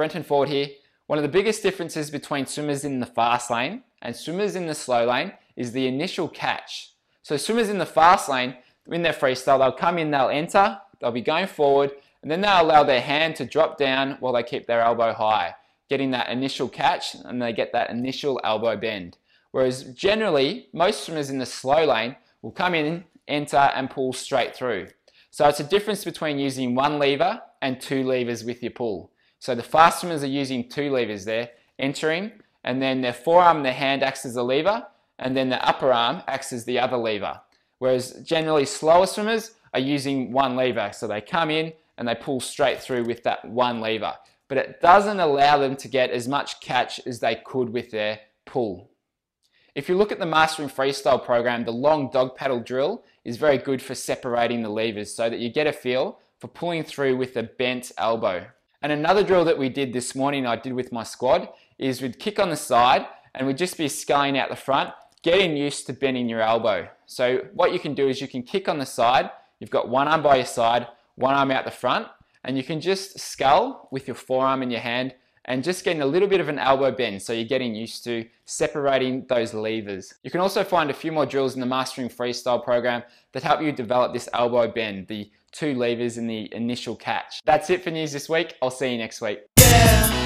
Brenton Ford here. One of the biggest differences between swimmers in the fast lane and swimmers in the slow lane is the initial catch. So swimmers in the fast lane, in their freestyle, they'll come in, they'll enter, they'll be going forward, and then they'll allow their hand to drop down while they keep their elbow high, getting that initial catch, and they get that initial elbow bend. Whereas generally, most swimmers in the slow lane will come in, enter, and pull straight through. So it's a difference between using one lever and two levers with your pull. So the fast swimmers are using two levers there, entering, and then their forearm and their hand acts as a lever, and then the upper arm acts as the other lever. Whereas generally slower swimmers are using one lever. So they come in and they pull straight through with that one lever. But it doesn't allow them to get as much catch as they could with their pull. If you look at the Mastering Freestyle program, the long dog paddle drill is very good for separating the levers so that you get a feel for pulling through with a bent elbow. And another drill that we did this morning, I did with my squad, is we'd kick on the side and we'd just be sculling out the front, getting used to bending your elbow. So what you can do is you can kick on the side, you've got one arm by your side, one arm out the front, and you can just scull with your forearm in your hand and just getting a little bit of an elbow bend so you're getting used to separating those levers. You can also find a few more drills in the Mastering Freestyle program that help you develop this elbow bend, the two levers in the initial catch. That's it for news this week. I'll see you next week. Yeah.